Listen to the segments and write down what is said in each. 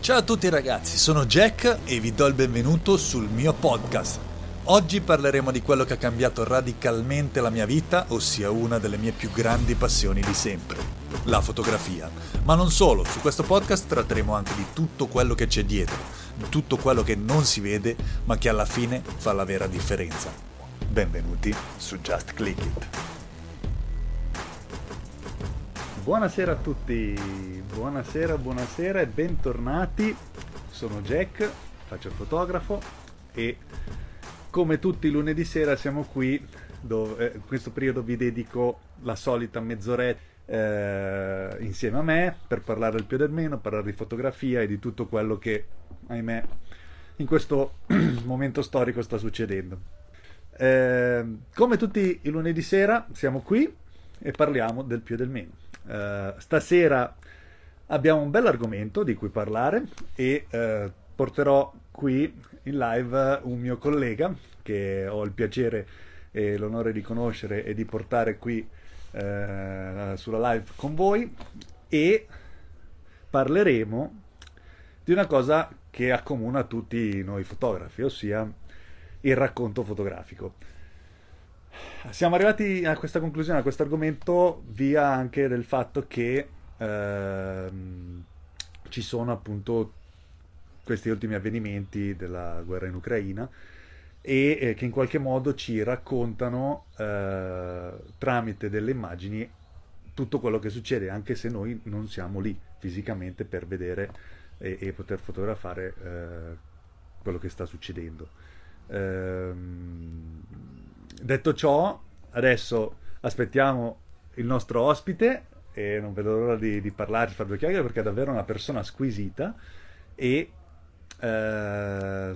Ciao a tutti ragazzi, sono Jack e vi do il benvenuto sul mio podcast. Oggi parleremo di quello che ha cambiato radicalmente la mia vita, ossia una delle mie più grandi passioni di sempre, la fotografia. Ma non solo, su questo podcast tratteremo anche di tutto quello che c'è dietro, di tutto quello che non si vede, ma che alla fine fa la vera differenza. Benvenuti su Just Click It. Buonasera a tutti, buonasera, buonasera e bentornati. Sono Jack, faccio il fotografo e come tutti i lunedì sera siamo qui, dove, eh, in questo periodo vi dedico la solita mezz'oretta eh, insieme a me per parlare del più del meno, parlare di fotografia e di tutto quello che, ahimè, in questo momento storico sta succedendo. Eh, come tutti i lunedì sera siamo qui e parliamo del più e del meno. Uh, stasera abbiamo un bel argomento di cui parlare e uh, porterò qui in live un mio collega che ho il piacere e l'onore di conoscere e di portare qui uh, sulla live con voi e parleremo di una cosa che accomuna tutti noi fotografi, ossia il racconto fotografico siamo arrivati a questa conclusione, a questo argomento, via anche del fatto che ehm, ci sono appunto questi ultimi avvenimenti della guerra in Ucraina e eh, che in qualche modo ci raccontano eh, tramite delle immagini tutto quello che succede, anche se noi non siamo lì fisicamente per vedere e, e poter fotografare eh, quello che sta succedendo. Ehm, detto ciò, adesso aspettiamo il nostro ospite e non vedo l'ora di, di parlare, di fare due chiacchiere perché è davvero una persona squisita e eh,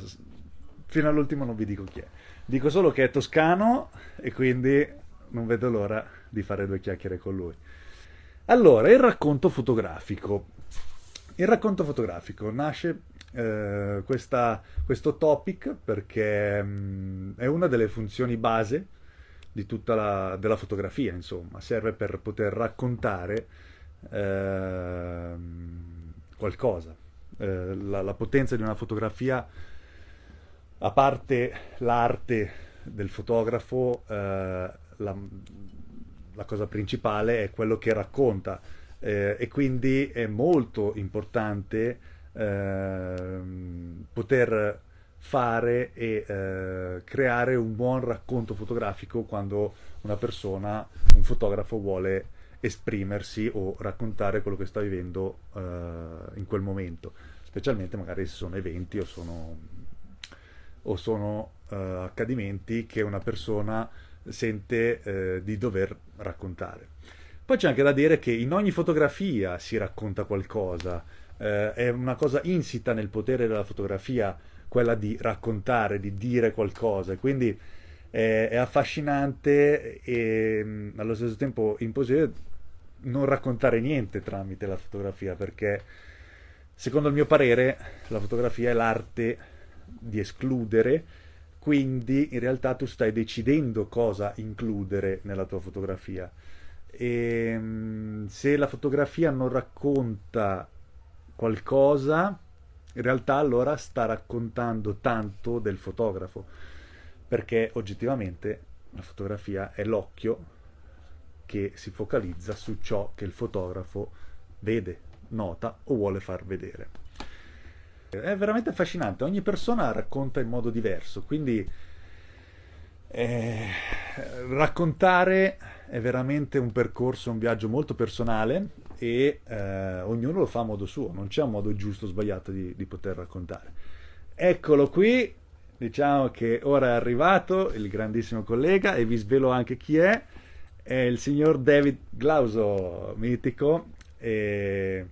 fino all'ultimo non vi dico chi è. Dico solo che è toscano e quindi non vedo l'ora di fare due chiacchiere con lui. Allora, il racconto fotografico. Il racconto fotografico nasce eh, questa, questo topic perché mh, mm, è una delle funzioni base di tutta la della fotografia, insomma, serve per poter raccontare eh, qualcosa. Eh, la, la, potenza di una fotografia, a parte l'arte del fotografo, eh, la, la cosa principale è quello che racconta eh, e quindi è molto importante poter fare e eh, creare un buon racconto fotografico quando una persona, un fotografo vuole esprimersi o raccontare quello che sta vivendo eh, in quel momento, specialmente magari se sono eventi o sono, o sono eh, accadimenti che una persona sente eh, di dover raccontare. Poi c'è anche da dire che in ogni fotografia si racconta qualcosa, eh, è una cosa insita nel potere della fotografia quella di raccontare, di dire qualcosa, quindi è, è affascinante e mm, allo stesso tempo impossibile non raccontare niente tramite la fotografia perché secondo il mio parere la fotografia è l'arte di escludere. Quindi in realtà tu stai decidendo cosa includere nella tua fotografia. E mm, se la fotografia non racconta qualcosa, in realtà allora sta raccontando tanto del fotografo, perché oggettivamente la fotografia è l'occhio che si focalizza su ciò che il fotografo vede nota o vuole far vedere. È veramente affascinante, ogni persona racconta in modo diverso, quindi eh, raccontare è veramente un percorso, un viaggio molto personale e eh, ognuno lo fa a modo suo, non c'è un modo giusto o sbagliato di, di poter raccontare. Eccolo qui, diciamo che ora è arrivato il grandissimo collega e vi svelo anche chi è, è il signor David Glauso, mitico, e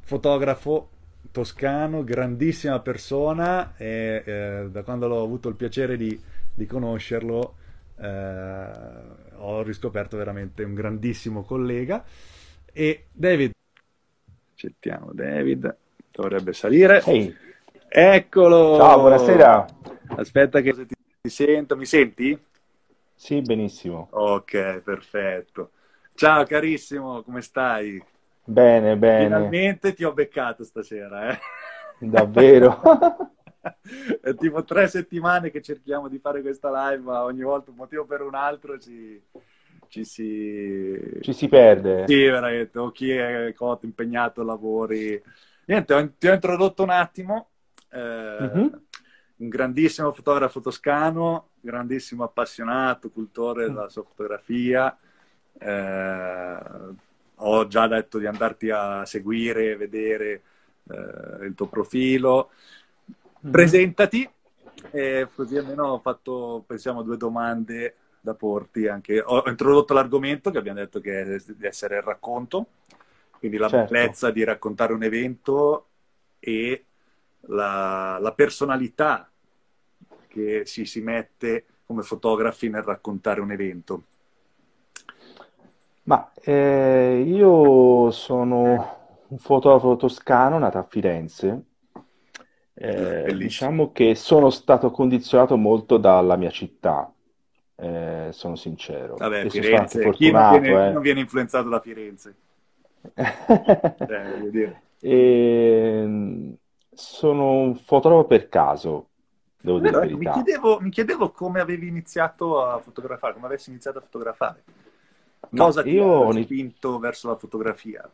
fotografo toscano, grandissima persona e eh, da quando ho avuto il piacere di, di conoscerlo eh, ho riscoperto veramente un grandissimo collega e David accettiamo David dovrebbe salire Ehi. eccolo Ciao, buonasera. aspetta che ti, ti sento mi senti? Sì, benissimo. ok perfetto ciao carissimo come stai? Bene, bene. finalmente ti ho beccato stasera eh? Davvero? È tipo tre settimane che cerchiamo di fare questa live, ma ogni volta un motivo per un altro ci, ci si... Ci si perde. Sì, veramente, o chi è cotto, impegnato, lavori. Niente, ti ho introdotto un attimo. eh, Mhm. Un grandissimo fotografo toscano, grandissimo appassionato, cultore della sua fotografia. Eh, ho già detto di andarti a seguire, vedere eh, il tuo profilo. Presentati, e così almeno ho fatto, pensiamo, due domande da porti anche. Ho introdotto l'argomento che abbiamo detto che è di essere il racconto, quindi la Certo. bellezza di raccontare un evento e la, la personalità che si, si mette come fotografi nel raccontare un evento. Ma eh, io sono un fotografo toscano nato a Firenze. Eh, diciamo che sono stato condizionato molto dalla mia città, eh, sono sincero. Vabbè, Firenze, chi non viene, eh. non viene influenzato da Firenze? Dire. Ehm, sono un fotografo per caso, devo dire la Però, ecco, mi chiedevo, mi chiedevo come avevi iniziato a fotografare, come avessi iniziato a fotografare. Ma Cosa ti ho ini- spinto verso la fotografia?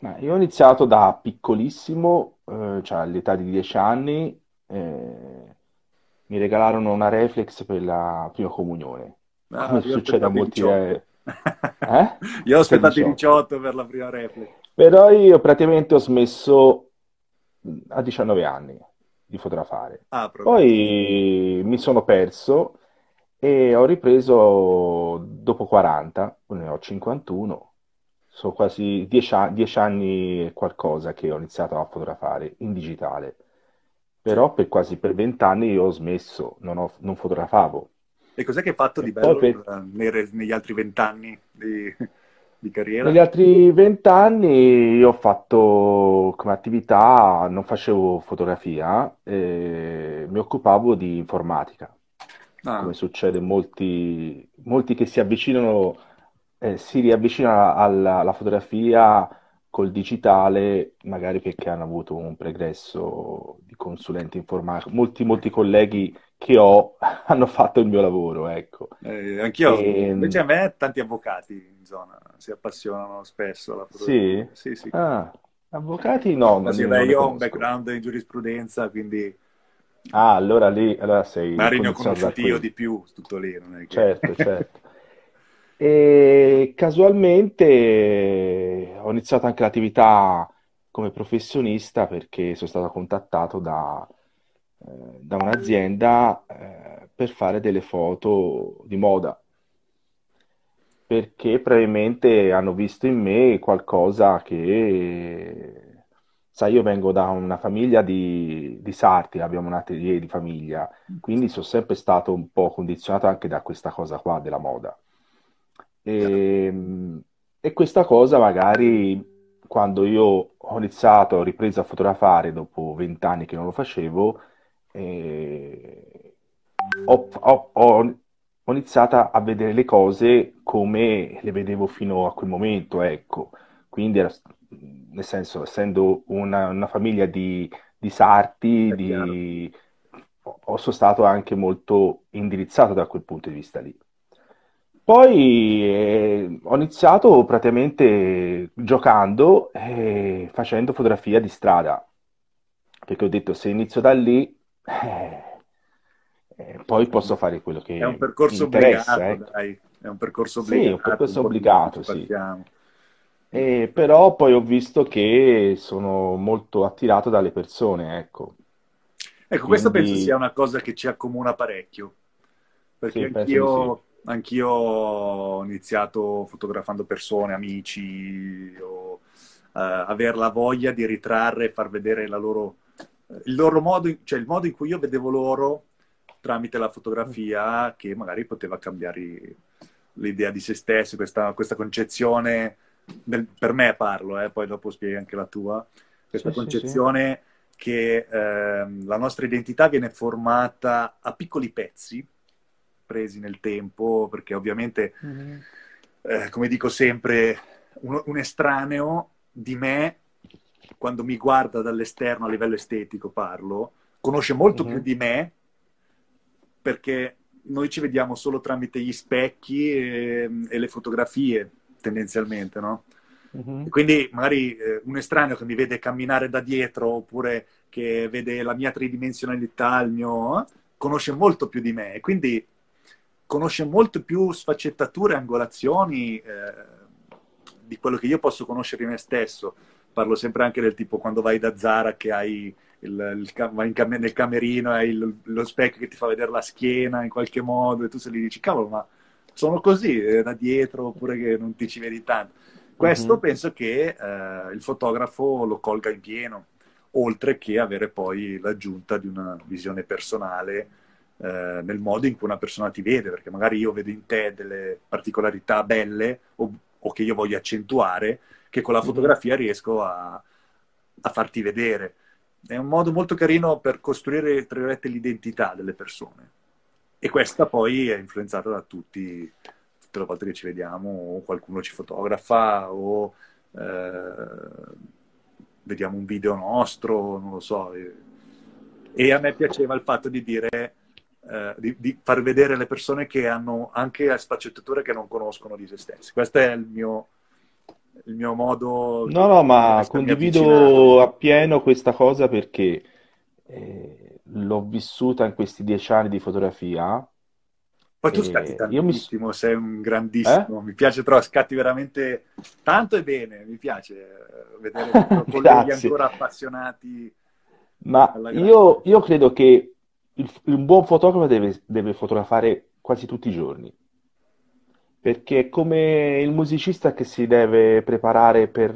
Ma io ho iniziato da piccolissimo, eh, cioè all'età di 10 anni, eh, mi regalarono una reflex per la prima comunione, Ah, come succede a molti... 18. eh, eh? Io ho aspettato i 18. 18 per la prima reflex. Però io praticamente ho smesso a 19 anni di fotografare. Ah. Poi mi sono perso e ho ripreso dopo 40, ne ho 51, sono quasi 10 a- 10 anni e qualcosa che ho iniziato a fotografare in digitale. Però per quasi per 20 anni io ho smesso, non, ho- non fotografavo. E cos'è che hai fatto E di bello per- eh, negli altri vent'anni di, di carriera? Negli altri 20 anni io ho fatto come attività, non facevo fotografia, eh, mi occupavo di informatica. Ah, come succede molti, molti che si avvicinano, eh, si riavvicinano alla, alla fotografia col digitale, magari perché hanno avuto un pregresso di consulente informatico. Molti, molti colleghi che ho hanno fatto il mio lavoro, ecco. eh, anch'io, Ehm. invece a me tanti avvocati in zona si appassionano spesso alla Sì? Sì, sì. Ah, avvocati no, Ma sì, beh, io ho un background in giurisprudenza, quindi Ah, allora lì, allora sei magari ne ho conosciuti io di più, tutto lì, non è che... Certo, certo. E casualmente ho iniziato anche l'attività come professionista perché sono stato contattato da, eh, da un'azienda eh, per fare delle foto di moda, perché probabilmente hanno visto in me qualcosa che, sai, io vengo da una famiglia di, di sarti, abbiamo un atelier di famiglia, quindi sono sempre stato un po' condizionato anche da questa cosa qua della moda. E, e questa cosa magari quando io ho iniziato, ho ripreso a fotografare dopo vent'anni che non lo facevo, eh, ho, ho- ho- ho iniziato a vedere le cose come le vedevo fino a quel momento, ecco. Quindi, era- nel senso, essendo una, una famiglia di, di sarti, di, ho, sono stato anche molto indirizzato da quel punto di vista lì. Poi eh, ho iniziato praticamente giocando e facendo fotografia di strada, perché ho detto se inizio da lì, eh, eh, poi posso fare quello che È un percorso obbligato, ecco. dai. È un percorso Sì, obbligato. un percorso un po' tutti obbligato, ci sì. E però poi ho visto che sono molto attirato dalle persone, ecco. Ecco, questo penso Quindi sia una cosa che ci accomuna parecchio, perché sì, penso sì. anch'io, anch'io ho iniziato fotografando persone, amici, o eh, aver la voglia di ritrarre e far vedere la loro, il loro modo, cioè il modo in cui io vedevo loro tramite la fotografia che magari poteva cambiare l'idea di se stessi, questa, questa concezione, del- per me parlo, eh, poi dopo spieghi anche la tua, questa Sì, sì, sì. concezione che ehm, la nostra identità viene formata a piccoli pezzi presi nel tempo, perché ovviamente, eh, come dico sempre, un, un estraneo di me, quando mi guarda dall'esterno a livello estetico, parlo, conosce molto Mhm. più di me perché noi ci vediamo solo tramite gli specchi e, e le fotografie, tendenzialmente, no? Mhm. E Quindi magari eh, un estraneo che mi vede camminare da dietro oppure che vede la mia tridimensionalità, il mio, eh, conosce molto più di me quindi conosce molto più sfaccettature, angolazioni eh, di quello che io posso conoscere di me stesso. Parlo sempre anche del tipo quando vai da Zara che hai il, il vai in cam- nel camerino e hai il- lo specchio che ti fa vedere la schiena in qualche modo e tu se li dici cavolo ma sono così eh, da dietro oppure che non ti ci vedi tanto. Questo Mhm. penso che eh, il fotografo lo colga in pieno, oltre che avere poi l'aggiunta di una visione personale eh, nel modo in cui una persona ti vede, perché magari io vedo in te delle particolarità belle o, o che io voglio accentuare, che con la Mhm. fotografia riesco a, a farti vedere. È un modo molto carino per costruire, tra virgolette, l'identità delle persone. E questa poi è influenzata da tutti, tutte le volte che ci vediamo, o qualcuno ci fotografa, o eh, vediamo un video nostro, non lo so. E, e a me piaceva il fatto di dire, eh, di, di far vedere le persone che hanno anche sfaccettature che non conoscono di se stessi. Questo è il mio, il mio modo No, no, ma condivido appieno questa cosa perché eh, l'ho vissuta in questi dieci anni di fotografia. Poi tu scatti io mi... tantissimo, sei un Eh? grandissimo, mi piace troppo, scatti veramente tanto e bene, mi piace eh, vedere colleghi ancora appassionati Ma io, io credo che il- un buon fotografo deve, deve fotografare quasi tutti i giorni, perché è come il musicista che si deve preparare per,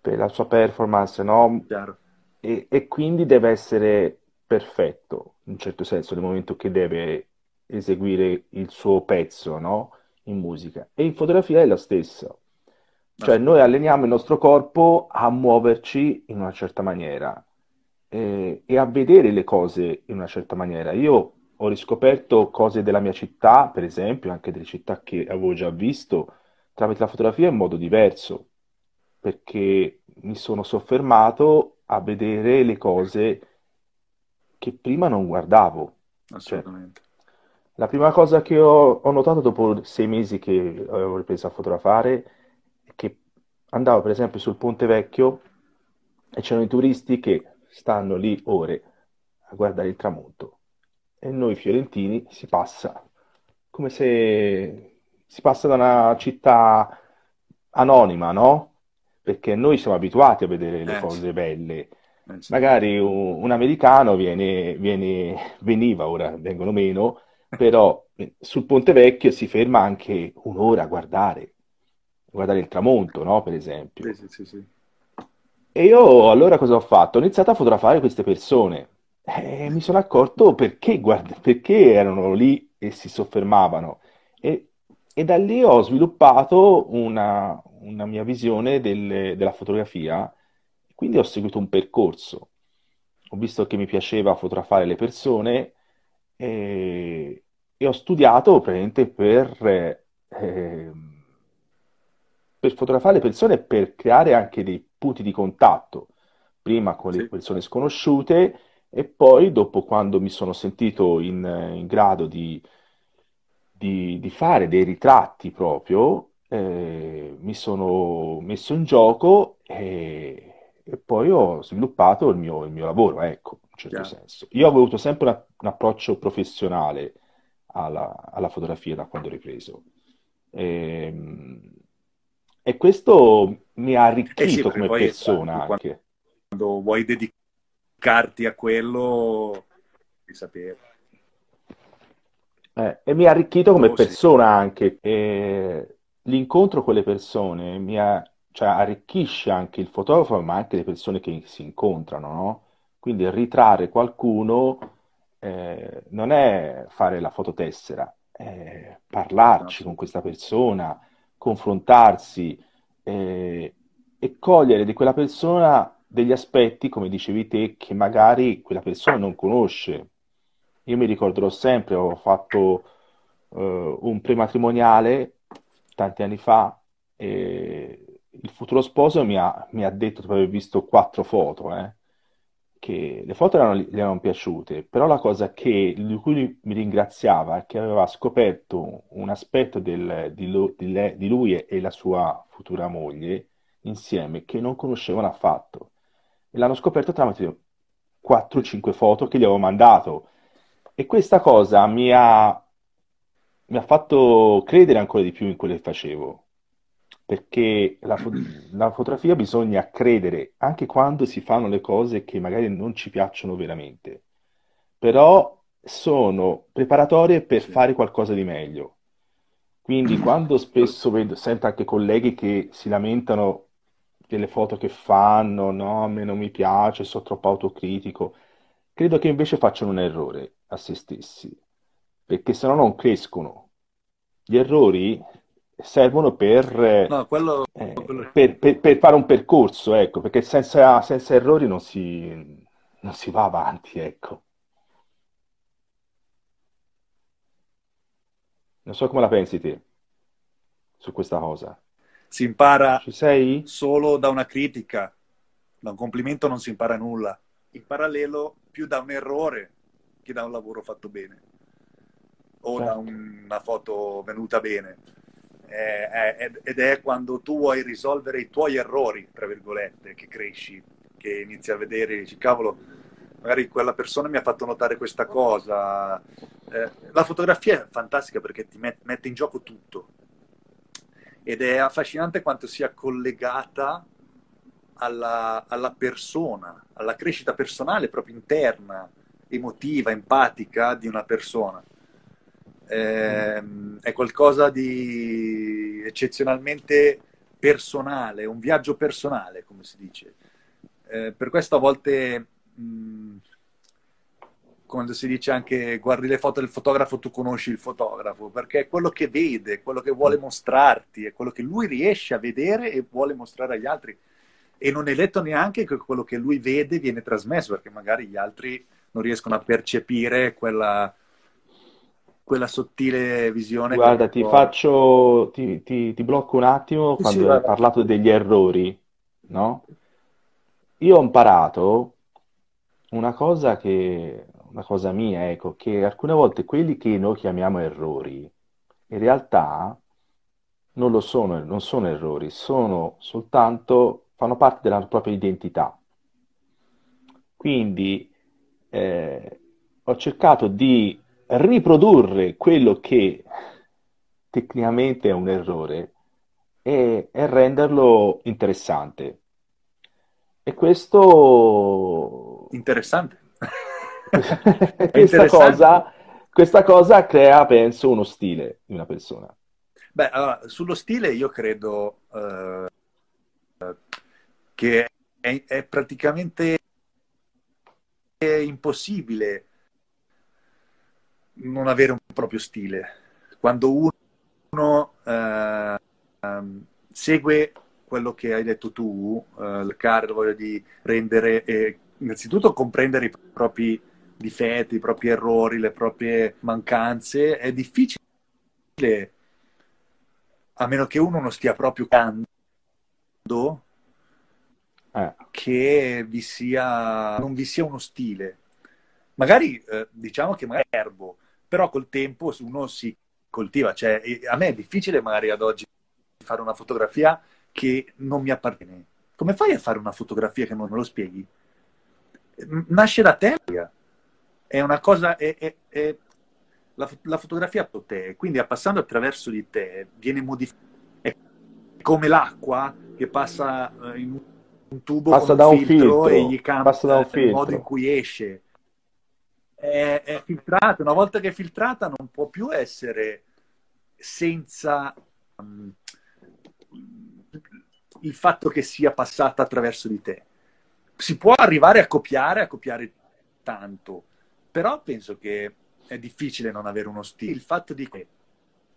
per la sua performance, no? E, e quindi deve essere perfetto, in un certo senso, nel momento che deve eseguire il suo pezzo, no? In musica. E in fotografia è la stessa. Cioè, noi alleniamo il nostro corpo a muoverci in una certa maniera eh, e a vedere le cose in una certa maniera. Io ho riscoperto cose della mia città, per esempio, anche delle città che avevo già visto, tramite la fotografia in modo diverso, perché mi sono soffermato a vedere le cose che prima non guardavo. Cioè, Assolutamente. la prima cosa che ho, ho notato dopo sei mesi che avevo ripreso a fotografare è che andavo per esempio sul Ponte Vecchio e c'erano i turisti che stanno lì ore a guardare il tramonto e noi fiorentini si passa come se si passa da una città anonima, no? Perché noi siamo abituati a vedere le Eh, sì. cose belle. Eh, sì. Magari un, un americano viene, viene- veniva, ora vengono meno, però sul Ponte Vecchio si ferma anche un'ora a guardare, guardare il tramonto, no? Per esempio. Sì, sì, sì. E io allora cosa ho fatto? Ho iniziato a fotografare queste persone e mi sono accorto perché, guarda, perché erano lì e si soffermavano. E, e da lì ho sviluppato una, una mia visione del- della fotografia, quindi ho seguito un percorso. Ho visto che mi piaceva fotografare le persone e, e ho studiato praticamente per, eh, per fotografare le persone e per creare anche dei punti di contatto, prima con le Sì. persone sconosciute e poi dopo quando mi sono sentito in, in grado di, di, di fare dei ritratti proprio, eh, mi sono messo in gioco e, e poi ho sviluppato il mio, il mio lavoro, ecco, in un certo Chiaro. senso. Io ho avuto sempre una- un approccio professionale alla, alla fotografia da quando ho ripreso. Ehm, E, questo mi ha Eh sì, arricchito come persona quando- anche. Quando vuoi dedicarti a quello, di sapere. Eh, e mi ha arricchito come Oh, sì. persona anche. E l'incontro con le persone mi ha- cioè, arricchisce anche il fotografo, ma anche le persone che si incontrano, no? Quindi ritrarre qualcuno eh, non è fare la fototessera, è parlarci No. con questa persona, confrontarsi eh, e cogliere di quella persona degli aspetti, come dicevi te, che magari quella persona non conosce. Io mi ricorderò sempre, ho fatto eh, un prematrimoniale tanti anni fa e il futuro sposo mi ha, mi ha detto dopo aver visto quattro foto, eh, che le foto erano- gli erano piaciute, però la cosa che, di cui mi ringraziava è che aveva scoperto un aspetto del- di, lo- di le- di lui e, e la sua futura moglie insieme che non conoscevano affatto. E l'hanno scoperto tramite 4-5 foto che gli avevo mandato. E questa cosa mi ha, mi ha fatto credere ancora di più in quello che facevo. Perché la, fo- la fotografia bisogna credere anche quando si fanno le cose che magari non ci piacciono veramente, però sono preparatorie per fare qualcosa di meglio. Quindi quando spesso vedo, sento anche colleghi che si lamentano delle foto che fanno, no, a me non mi piace, sono troppo autocritico, credo che invece facciano un errore a se stessi, perché se no non crescono. Gli errori servono per, eh, No, quello, eh, quello- per- per- per fare un percorso, ecco, perché senza, senza errori non si, non si va avanti, ecco. Non so come la pensi te su questa cosa. si impara solo da una critica, da un complimento non si impara nulla. In parallelo, più da un errore che da un lavoro fatto bene o da Certo. una foto venuta bene. Ed è quando tu vuoi risolvere i tuoi errori, tra virgolette, che cresci, che inizi a vedere, dici, cavolo, magari quella persona mi ha fatto notare questa cosa. Eh, la fotografia è fantastica perché ti met- mette in gioco tutto ed è affascinante quanto sia collegata alla, alla persona, alla crescita personale proprio interna, emotiva, empatica di una persona. Ehm, è qualcosa di eccezionalmente personale, un viaggio personale, come si dice. Eh, per questo a volte, mh, quando si dice anche guardi le foto del fotografo, tu conosci il fotografo, perché è quello che vede, quello che vuole mostrarti, è quello che lui riesce a vedere e vuole mostrare agli altri. E non è detto neanche che quello che lui vede viene trasmesso, perché magari gli altri non riescono a percepire quella, quella sottile visione. Guarda, ti faccio, ti, ti- ti blocco un attimo quando sì, hai guarda. parlato degli errori, no? Io ho imparato una cosa che, una cosa mia, ecco, che alcune volte quelli che noi chiamiamo errori, in realtà non lo sono, non sono errori, sono soltanto, fanno parte della propria identità. Quindi eh, ho cercato di riprodurre quello che tecnicamente è un errore e, e renderlo interessante. E questo, Interessante. questa interessante. cosa, questa cosa crea, penso, uno stile di una persona. Beh, allora, sullo stile io credo eh, che è, è praticamente impossibile non avere un proprio stile. Quando uno eh, ehm, segue quello che hai detto tu, eh, il caro, voglio di rendere, eh, innanzitutto comprendere i propri difetti, i propri errori, le proprie mancanze, è difficile a meno che uno non stia proprio cantando Eh, che vi sia non vi sia uno stile magari eh, diciamo che magari è erbo però col tempo uno si coltiva. Cioè, a me è difficile magari ad oggi fare una fotografia che non mi appartiene. Come fai a fare una fotografia che non me lo spieghi? Nasce da te. È una cosa... È, è, è, la, la, fotografia a te, quindi passando attraverso di te, viene modificata. È come l'acqua che passa eh, in un tubo passa da un filtro, filtro e gli cambia il modo in cui esce. È, è filtrata, una volta che è filtrata non può più essere senza um, il fatto che sia passata attraverso di te. Si può arrivare a copiare, a copiare tanto, però penso che è difficile non avere uno stile. Il fatto di che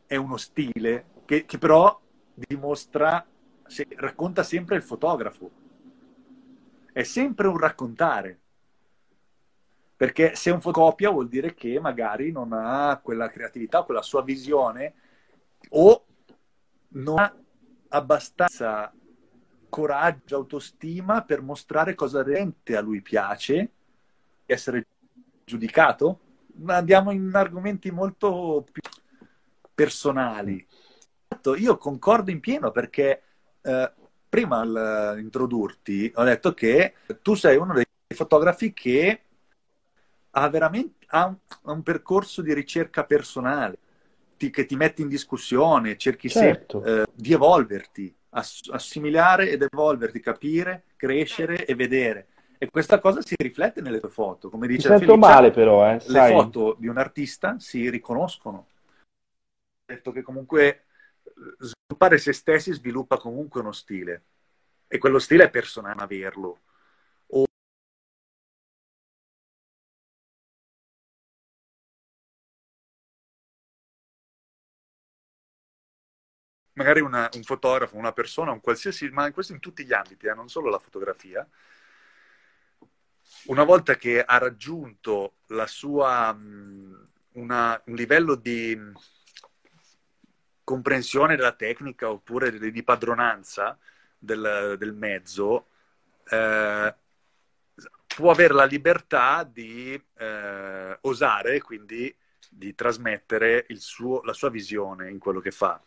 è uno stile che, che però dimostra, se, racconta sempre il fotografo. È sempre un raccontare. Perché se un fotocopia vuol dire che magari non ha quella creatività, quella sua visione o non ha abbastanza coraggio, autostima per mostrare cosa realmente a lui piace, essere giudicato. Andiamo in argomenti molto più personali. Io concordo in pieno perché eh, prima al introdurti ho detto che tu sei uno dei fotografi che ha veramente ha un, un percorso di ricerca personale ti, che ti mette in discussione, cerchi certo. sempre eh, di evolverti, ass- assimilare ed evolverti, capire, crescere e vedere. E questa cosa si riflette nelle tue foto. Come dice Mi sento male però, eh, le foto di un artista si riconoscono. Ho detto che comunque sviluppare se stessi sviluppa comunque uno stile. E quello stile è personale averlo. Magari una, un fotografo, una persona, un qualsiasi, ma questo in tutti gli ambiti, eh, non solo la fotografia, una volta che ha raggiunto la sua, una, un livello di comprensione della tecnica oppure di, di padronanza del, del mezzo, eh, può avere la libertà di eh, osare, quindi di trasmettere suo, la sua visione in quello che fa.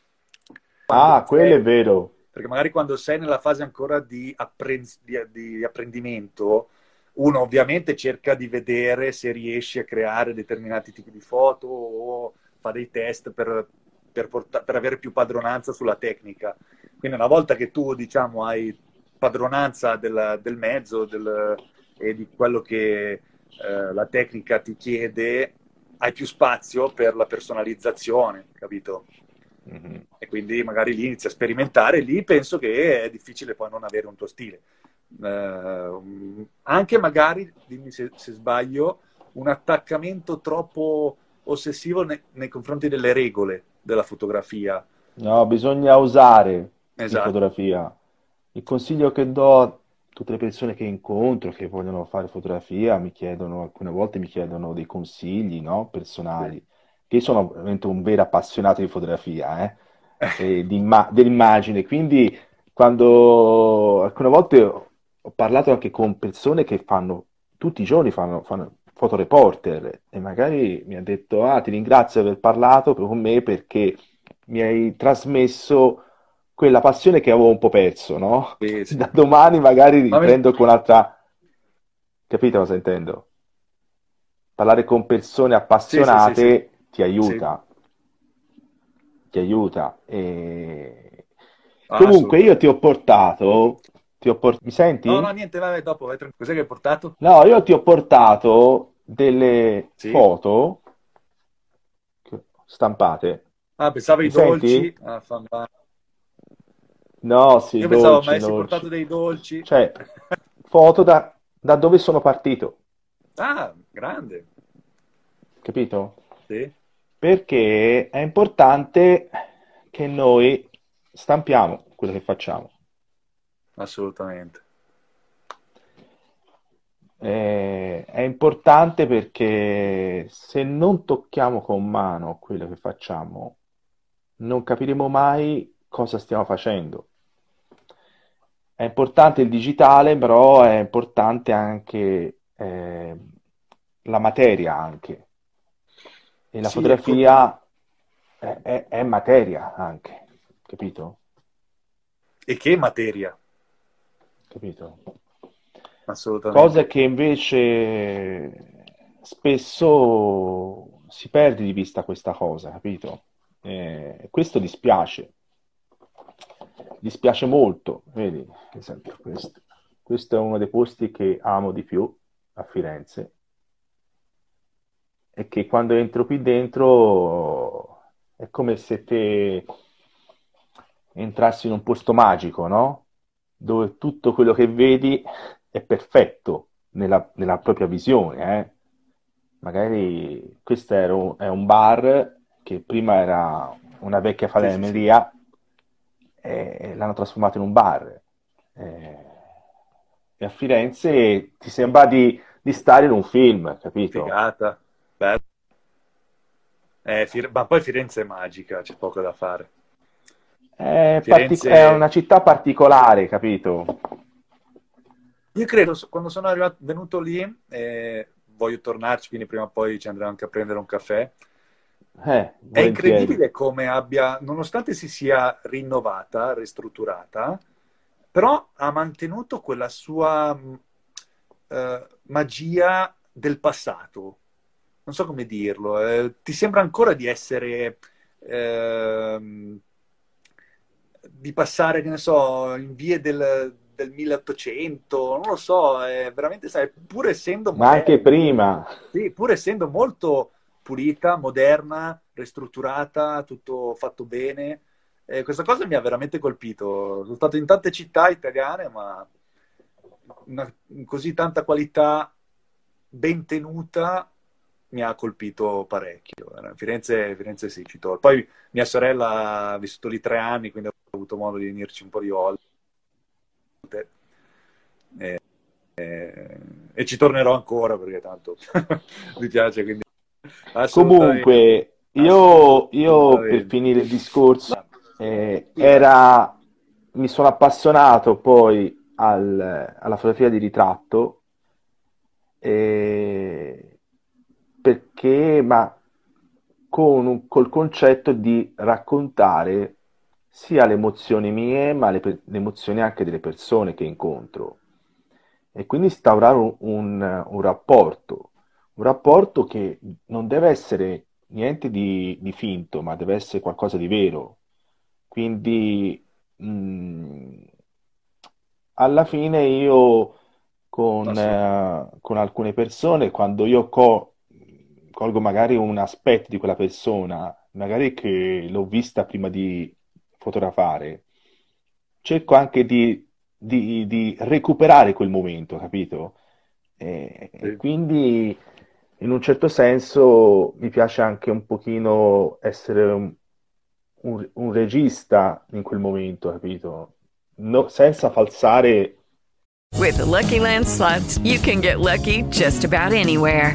Ah, quello è vero. Perché magari quando sei nella fase ancora di, apprend- di, di apprendimento, uno ovviamente cerca di vedere se riesci a creare determinati tipi di foto o fa dei test per, per, porta- per avere più padronanza sulla tecnica. Quindi una volta che tu, diciamo, hai padronanza del, del mezzo del, e di quello che eh, la tecnica ti chiede, hai più spazio per la personalizzazione, capito? Mm-hmm. E quindi magari lì inizi a sperimentare, lì penso che è difficile poi non avere un tuo stile. Uh, anche magari, dimmi se, se, sbaglio, un attaccamento troppo ossessivo ne, nei confronti delle regole della fotografia. No, bisogna usare esatto. la fotografia. Il consiglio che do a tutte le persone che incontro, che vogliono fare fotografia, mi chiedono, alcune volte mi chiedono dei consigli no? personali. Sì che io sono veramente un vero appassionato di fotografia, eh? e di imma- dell'immagine, quindi quando alcune volte ho parlato anche con persone che fanno tutti i giorni fanno, fanno fotoreporter e magari mi ha detto ah ti ringrazio per aver parlato con me perché mi hai trasmesso quella passione che avevo un po' perso, no? Sì, sì. Da domani magari riprendo con un'altra... Capito cosa intendo? Parlare con persone appassionate sì, ti aiuta. Ti aiuta. E... Ah, Comunque io ti ho portato... Ti ho port... Mi senti? No, no, niente, vai, dopo. Vai, Cos'è che hai portato? No, io ti ho portato delle foto stampate. Ah, pensavo ai dolci. Ah, No, sì, Io dolci, pensavo, ma hai portato dei dolci. Cioè, foto da, da dove sono partito. Ah, grande. Capito? Sì. Perché è importante che noi stampiamo quello che facciamo. Assolutamente. Eh, è importante perché se non tocchiamo con mano quello che facciamo, non capiremo mai cosa stiamo facendo. È importante il digitale, però è importante anche eh, la materia anche. E la Sì, fotografia è, è, è materia anche, capito? E che materia? Capito? Assolutamente. Cosa che invece spesso si perde di vista questa cosa, capito? Eh, questo dispiace, dispiace molto, vedi, ad esempio questo. Questo è uno dei posti che amo di più a Firenze e che quando entro qui dentro è come se te entrassi in un posto magico, no? Dove tutto quello che vedi è perfetto nella, nella propria visione, eh? Magari questo era un, è un bar che prima era una vecchia falegnameria e l'hanno trasformato in un bar. E, e a Firenze ti sembra di, di, stare in un film, capito? Figata, bello. Eh, Fir- ma poi Firenze è magica, c'è poco da fare. È, Firenze... partic- è una città particolare, capito? Io credo, quando sono arrivato, venuto lì, eh, voglio tornarci, quindi prima o poi ci andremo anche a prendere un caffè. Eh, è incredibile come abbia, nonostante si sia rinnovata, ristrutturata, però ha mantenuto quella sua uh, magia del passato. Non so come dirlo, eh, ti sembra ancora di essere, eh, di passare, che ne so, in vie del, del 1800, non lo so, è veramente, sai, pur essendo... Ma moderna, anche prima. Sì, pur essendo molto pulita, moderna, ristrutturata, tutto fatto bene. Eh, questa cosa mi ha veramente colpito. Sono stato in tante città italiane, ma una, così tanta qualità ben tenuta mi ha colpito parecchio. Firenze, Firenze sì, ci torno. Poi mia sorella ha vissuto lì tre anni, quindi ho avuto modo di venirci un po' di volte e, e, e, ci tornerò ancora perché tanto mi piace. Quindi... Comunque, io, io per finire il discorso, eh, era, mi sono appassionato poi al, alla fotografia di ritratto eh, perché, ma con un, col concetto di raccontare sia le emozioni mie, ma le, le emozioni anche delle persone che incontro. E quindi instaurare un, un, un rapporto, un rapporto che non deve essere niente di, di, finto, ma deve essere qualcosa di vero. Quindi mh, mm, alla fine io con, eh, con alcune persone, quando io co- colgo magari un aspetto di quella persona, magari che l'ho vista prima di fotografare, cerco anche di, di, di recuperare quel momento, capito? E, sì. e, quindi in un certo senso mi piace anche un pochino essere un, un, un regista in quel momento, capito? No, senza falsare. With the Lucky Land slots, you can get lucky just about anywhere.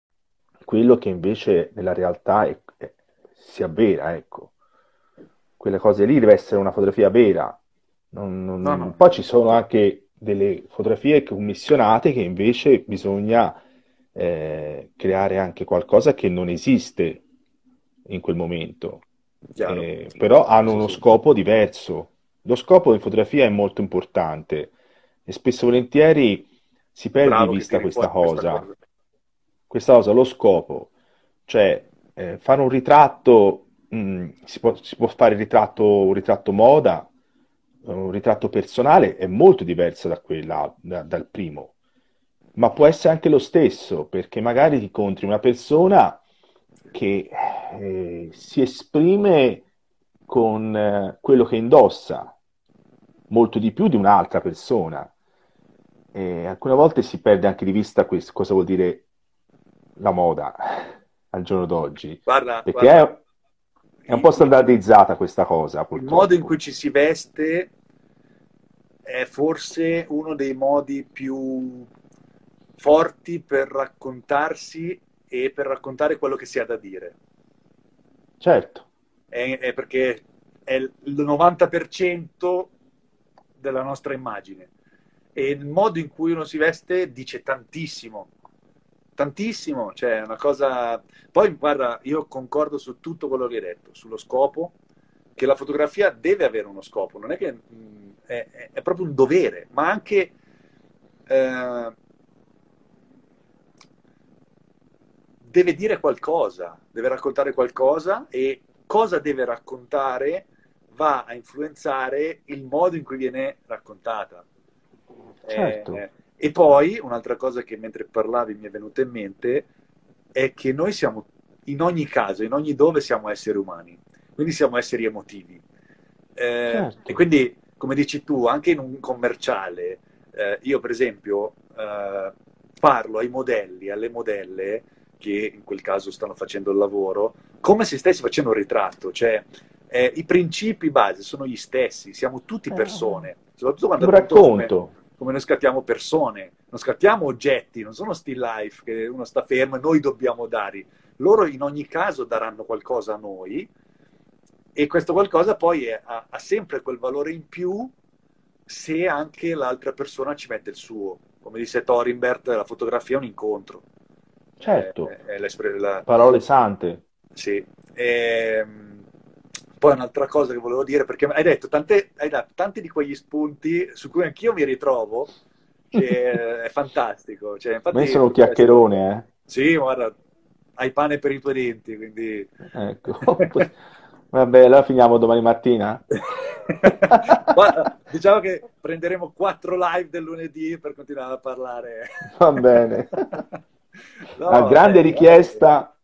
Quello che invece nella realtà è, è, si avvera, ecco. Quelle cose lì deve essere una fotografia vera Non, non... No, no. Poi ci sono anche delle fotografie commissionate che invece bisogna eh, creare anche qualcosa che non esiste in quel momento, eh, però hanno uno scopo diverso. Lo scopo in fotografia è molto importante e spesso e volentieri si perde Bravo di vista questa cosa. questa cosa. Questa cosa, lo scopo, cioè eh, fare un ritratto, mh, si, può, si può fare ritratto, un ritratto moda, un ritratto personale è molto diverso da quella, da- dal primo, ma può essere anche lo stesso, perché magari ti incontri una persona che eh, si esprime con eh, quello che indossa molto di più di un'altra persona. E alcune volte si perde anche di vista questo, cosa vuol dire la moda al giorno d'oggi, Guarda, perché guarda, è, è un po' standardizzata questa cosa, il purtroppo. modo in cui ci si veste è forse uno dei modi più forti per raccontarsi e per raccontare quello che si ha da dire. Certo, È, è perché è il 90% della nostra immagine e il modo in cui uno si veste dice tantissimo. Tantissimo, cioè è una cosa. Poi, guarda, io concordo su tutto quello che hai detto, sullo scopo, che la fotografia deve avere uno scopo, non è che mh, è, è- è proprio un dovere, ma anche eh, deve dire qualcosa, deve raccontare qualcosa e cosa deve raccontare va a influenzare il modo in cui viene raccontata. certo. Eh, e poi un'altra cosa che mentre parlavi mi è venuta in mente è che noi siamo in ogni caso, in ogni dove siamo esseri umani, quindi siamo esseri emotivi. Eh, Certo. E quindi, come dici tu, anche in un commerciale, eh, io per esempio eh, parlo ai modelli, alle modelle che in quel caso stanno facendo il lavoro, come se stessi facendo un ritratto, cioè eh, i principi base sono gli stessi, siamo tutti persone, soprattutto quando un appunto come- racconto. Come noi scattiamo persone, non scattiamo oggetti, non sono still life che uno sta fermo e noi dobbiamo dare. Loro in ogni caso daranno qualcosa a noi e questo qualcosa poi è- ha, ha sempre quel valore in più se anche l'altra persona ci mette il suo. Come disse Thorimbert, la fotografia è un incontro. Certo, È- è la- parole sante. sì. Ehm, poi un'altra cosa che volevo dire, perché hai detto tante, hai dato tanti di quegli spunti su cui anch'io mi ritrovo, che è fantastico. Cioè, infatti, Ma io sono un chiacchierone, Sì, guarda, hai pane per i tuoi denti, quindi... eh. Ecco. Vabbè, allora finiamo domani mattina? Guarda, diciamo che prenderemo quattro live del lunedì per continuare a parlare. Va bene. No, A grande vabbè, richiesta.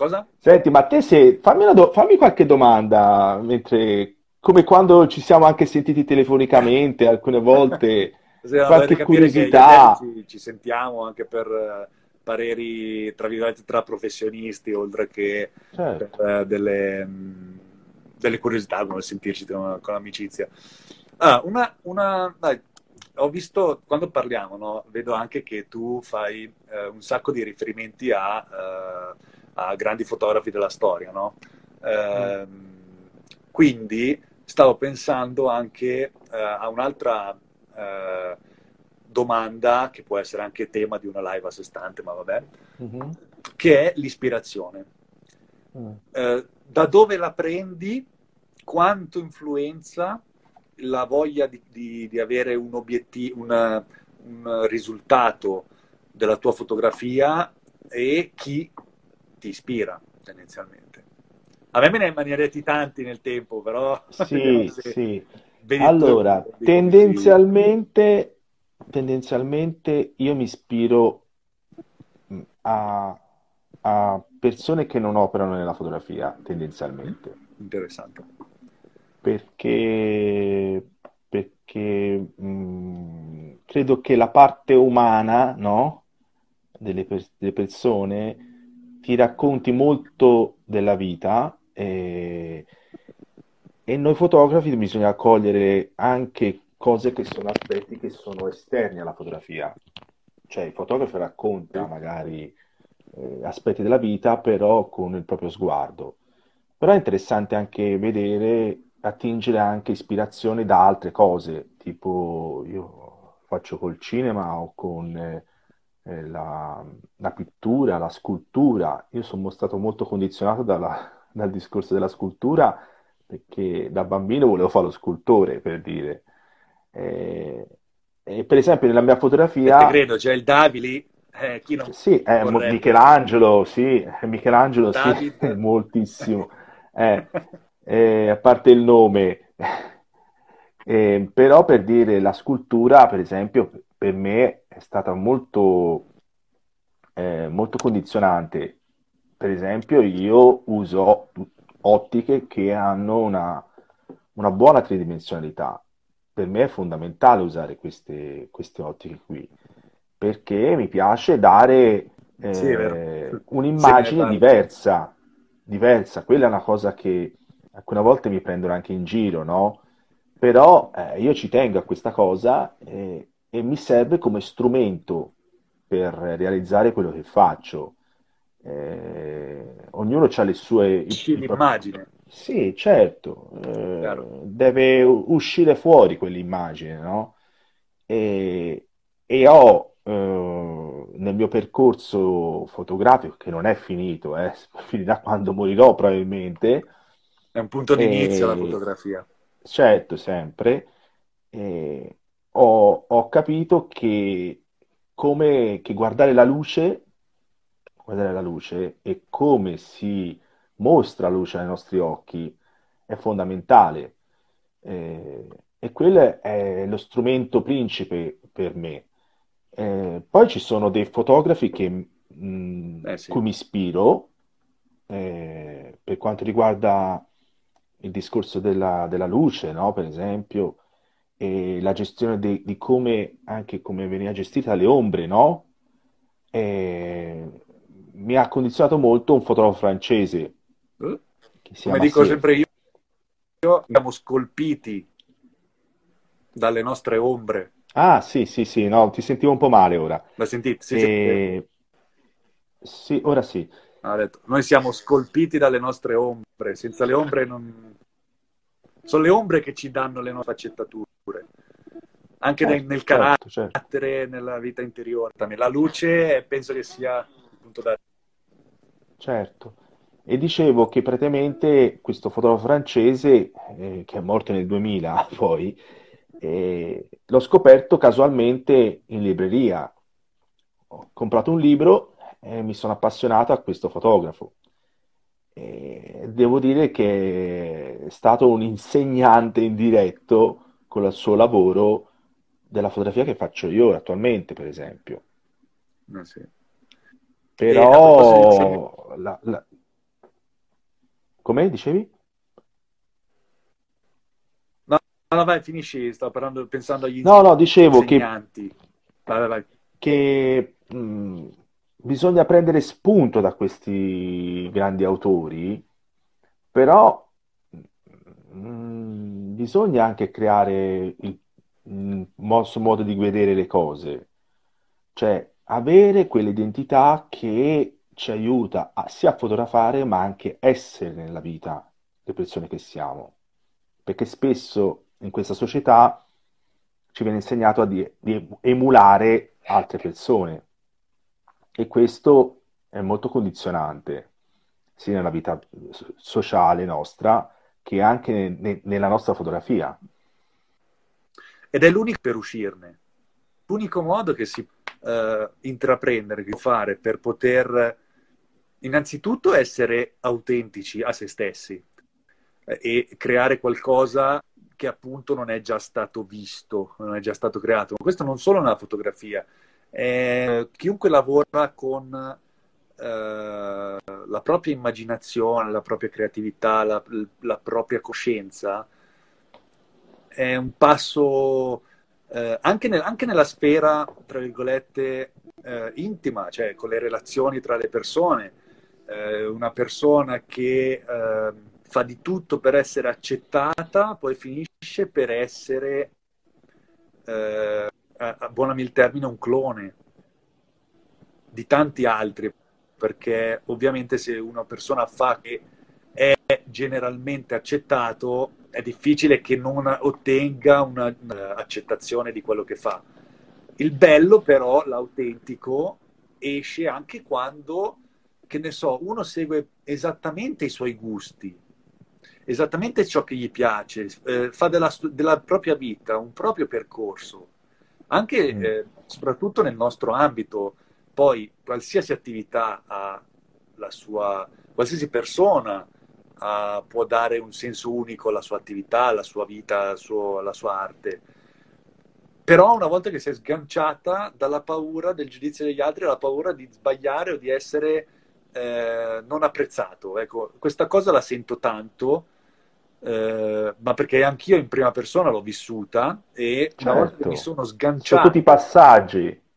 Cosa? Senti, ma te se... fammi, una do- fammi qualche domanda, mentre... come quando ci siamo anche sentiti telefonicamente alcune volte, qualche curiosità. ci, ci sentiamo anche per eh, pareri tra virgolette tra professionisti, oltre che Certo. per eh, delle, mh, delle curiosità, come sentirci con, con amicizia. Ah, una, una- dai, ho visto quando parliamo, no, vedo anche che tu fai eh, un sacco di riferimenti a, eh, a grandi fotografi della storia, no? Ehm, quindi stavo pensando anche eh, a un'altra eh, domanda che può essere anche tema di una live a sé stante, ma vabbè, Mhm. che è l'ispirazione. Mm. Eh, da dove la prendi? Quanto influenza la voglia di, di- di avere un obiettivo, un, un risultato della tua fotografia e chi ti ispira tendenzialmente? A me me ne, hai detti tanti nel tempo, però Sì, sì. Allora, tendenzialmente, tendenzialmente io mi ispiro mh, a, a persone che non operano nella fotografia, tendenzialmente. Interessante. perché, perché mh, credo che la parte umana, no, delle, per- delle persone ti racconti molto della vita e, e noi fotografi bisogna cogliere anche cose che sono aspetti che sono esterni alla fotografia. Cioè il fotografo racconta magari eh, aspetti della vita, però con il proprio sguardo. Però è interessante anche vedere, attingere anche ispirazione da altre cose, tipo io faccio col cinema o con eh, eh, la, la pittura, la scultura. Io sono stato molto condizionato dalla- dal discorso della scultura perché da bambino volevo fare lo scultore, per dire. Eh, e per esempio nella mia Te fotografia... credo, c'è il Davili, eh, chi non Sì, eh, Mo- vorrebbe? Michelangelo, sì, Michelangelo, sì, David. moltissimo. Eh, eh, a parte il nome, Eh, però per dire la scultura, per esempio, per me è stata molto, eh, molto condizionante. Per esempio, io uso ottiche che hanno una, una buona tridimensionalità. Per me è fondamentale usare queste, queste ottiche qui, perché mi piace dare eh, sì, un'immagine diversa, diversa. Quella è una cosa che alcune volte mi prendono anche in giro, no? Però eh, io ci tengo a questa cosa eh, e mi serve come strumento per realizzare quello che faccio. Eh, ognuno ha le sue... l'immagine. Sì, certo, eh, deve uscire fuori quell'immagine, no? E, e ho eh, nel mio percorso fotografico, che non è finito, eh, finirà quando morirò probabilmente. È un punto di inizio la fotografia. Certo, sempre. Ho, ho, capito che come che guardare la luce, guardare la luce e come si mostra la luce ai nostri occhi è fondamentale. Eh, e quello è lo strumento principe per me. Eh, poi ci sono dei fotografi che, mh, mm, eh sì. cui mi ispiro eh, per quanto riguarda il discorso della, della luce, no? per esempio, e la gestione di, di, come anche come veniva gestita le ombre, no? E mi ha condizionato molto un fotografo francese. Eh? Come dico sempre io, io, siamo scolpiti dalle nostre ombre. Ah, sì, sì, sì, no, ti sentivo un po' male ora. La sentite? Sì, e... sì, ora sì. Ha detto, noi siamo scolpiti dalle nostre ombre, senza le ombre non... Sono le ombre che ci danno le nostre accettature, anche certo, nel, nel certo, certo. carattere, certo. nella vita interiore. La luce penso che sia il punto da... Certo. E dicevo che praticamente questo fotografo francese, eh, che è morto nel 2000 poi, eh, l'ho scoperto casualmente in libreria. Ho comprato un libro e mi sono appassionato a questo fotografo. E devo dire che è stato un insegnante indiretto con il suo lavoro della fotografia che faccio io attualmente, per esempio. Eh sì. Però... La, la... Come dicevi? No, no, vai, finisci, stavo parlando, pensando agli no, no, dicevo. Che, vai, vai. che mh, bisogna prendere spunto da questi grandi autori, però mm, bisogna anche creare il, nostro modo di vedere le cose, cioè avere quell'identità che ci aiuta a, sia a fotografare ma anche essere nella vita le persone che siamo, perché spesso in questa società ci viene insegnato a di, di emulare altre persone. E questo è molto condizionante sia nella vita sociale nostra che anche ne, ne, nella nostra fotografia. Ed è l'unico per uscirne. L'unico modo che si uh, intraprendere, che fare per poter innanzitutto essere autentici a se stessi eh, e creare qualcosa che appunto non è già stato visto, non è già stato creato. Questo non solo nella fotografia, eh, chiunque lavora con eh, la propria immaginazione, la propria creatività, la, la, propria coscienza, è un passo eh, anche, nel, anche, nella sfera, tra virgolette, eh, intima, cioè con le relazioni tra le persone. Eh, una persona che ehm, fa di tutto per essere accettata, poi finisce per essere eh, abbonami il termine, un clone di tanti altri, perché ovviamente se una persona fa che è generalmente accettato, è difficile che non ottenga un'accettazione di quello che fa. Il bello però, l'autentico, esce anche quando, che ne so, uno segue esattamente i suoi gusti, esattamente ciò che gli piace, eh, fa della, della propria vita un proprio percorso anche mm. eh, soprattutto nel nostro ambito. Poi qualsiasi attività ha la sua, qualsiasi persona uh, può dare un senso unico alla sua attività, alla sua vita, al suo, alla sua arte. Però una volta che si è sganciata dalla paura del giudizio degli altri, dalla paura di sbagliare o di essere eh, non apprezzato. Ecco, questa cosa la sento tanto, eh, ma perché anch'io in prima persona l'ho vissuta e certo. una volta che mi Certo. sono sganciato... Sono tutti i passaggi.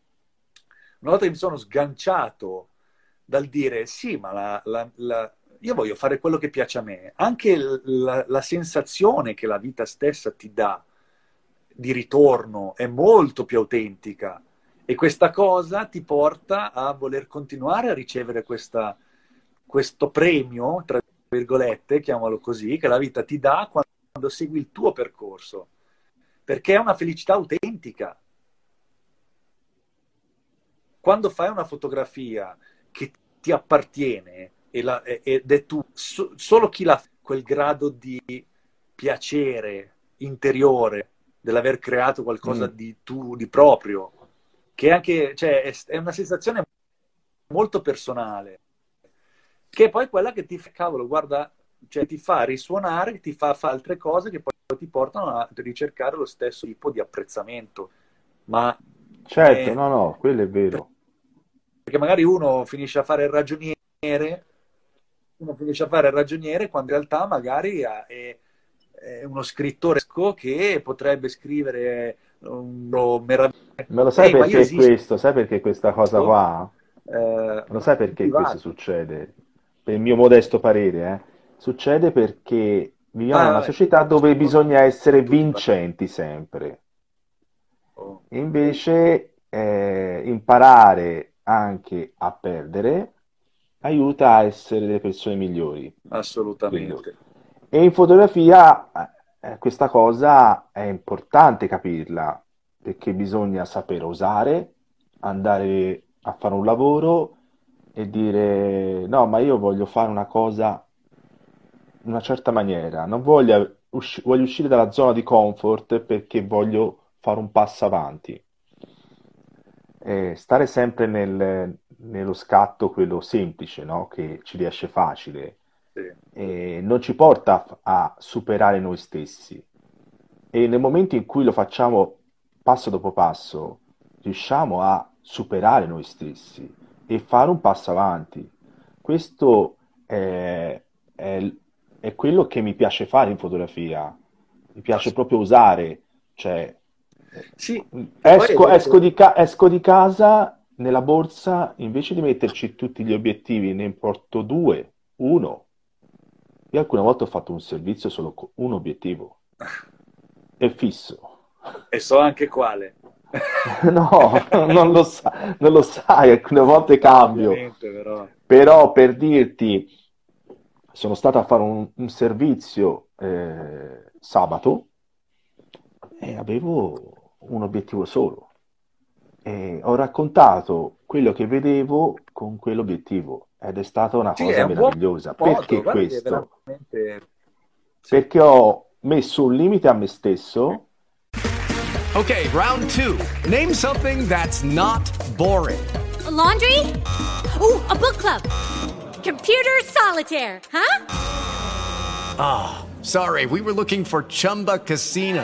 Una volta che mi sono sganciato dal dire sì, ma la, la, la, io voglio fare quello che piace a me, anche la, sensazione che la vita stessa ti dà di ritorno è molto più autentica. E questa cosa ti porta a voler continuare a ricevere questa, questo premio, tra virgolette, chiamalo così, che la vita ti dà quando segui il tuo percorso, perché è una felicità autentica. Quando fai una fotografia che ti appartiene e la, ed è tu, so, solo chi ha quel grado di piacere interiore dell'aver creato qualcosa mm. di tu, di proprio, che anche, cioè, è, è, una sensazione molto personale, che è poi quella che ti fa, cavolo, guarda, cioè ti fa risuonare, ti fa fare altre cose che poi ti portano a ricercare lo stesso tipo di apprezzamento. Ma certo, è, no, no, quello è vero. Perché magari uno finisce a fare il ragioniere, uno finisce a fare il ragioniere quando in realtà magari è, è uno scrittore che potrebbe scrivere un meraviglioso. Me lo sai Ehi, perché è questo? Sai perché questa cosa qua? Eh, lo sai perché questo succede? Per il mio modesto parere, eh? Succede perché viviamo ah, in una vabbè. società dove bisogna essere vincenti sempre. Oh. Invece eh, imparare anche a perdere aiuta a essere delle persone migliori. Assolutamente. Quindi. E in fotografia eh, questa cosa è importante capirla, perché bisogna saper osare, andare a fare un lavoro e dire no, ma io voglio fare una cosa in una certa maniera, non voglio, usci- voglio uscire dalla zona di comfort perché voglio fare un passo avanti. E stare sempre nel, nello scatto, quello semplice, no? che ci riesce facile, sì. non ci porta a superare noi stessi. E nel momento in cui lo facciamo passo dopo passo, riusciamo a superare noi stessi e fare un passo avanti. Questo è, è, è quello che mi piace fare in fotografia. Mi piace proprio usare, cioè, sì, esco, esco, di ca- esco di casa nella borsa, invece di metterci tutti gli obiettivi, ne porto due, uno. Io alcune volte ho fatto un servizio solo con un obiettivo. È fisso. E so anche quale. no, non lo, sa- non lo sai, alcune volte cambio. Però. però. per dirti, sono stato a fare un, un servizio eh, sabato e avevo un obiettivo solo. E ho raccontato quello che vedevo con quell'obiettivo ed è stata una sì, cosa un meravigliosa. Modo, Perché questo? Veramente... Perché ho messo un limite a me stesso. Ok, round two. Name something that's not boring. A laundry? Ooh, a book club. Computer solitaire, huh? Ah, oh, sorry, we were looking for Chumba Casino.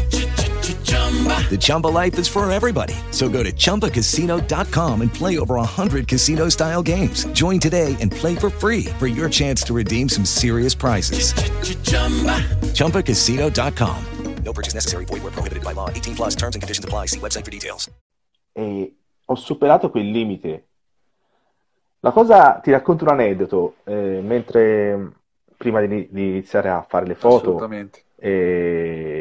The Chumba life is for everybody. So go to ChumbaCasino.com and play over 100 casino style games. Join today and play for free for your chance to redeem some serious prizes. chumba ChumbaCasino.com. No purchase necessary. Void where prohibited by law. 18 plus terms and conditions apply. See website for details. E ho superato quel limite. La cosa, ti racconto un aneddoto. Eh, mentre prima di, di, iniziare a fare le foto, eh,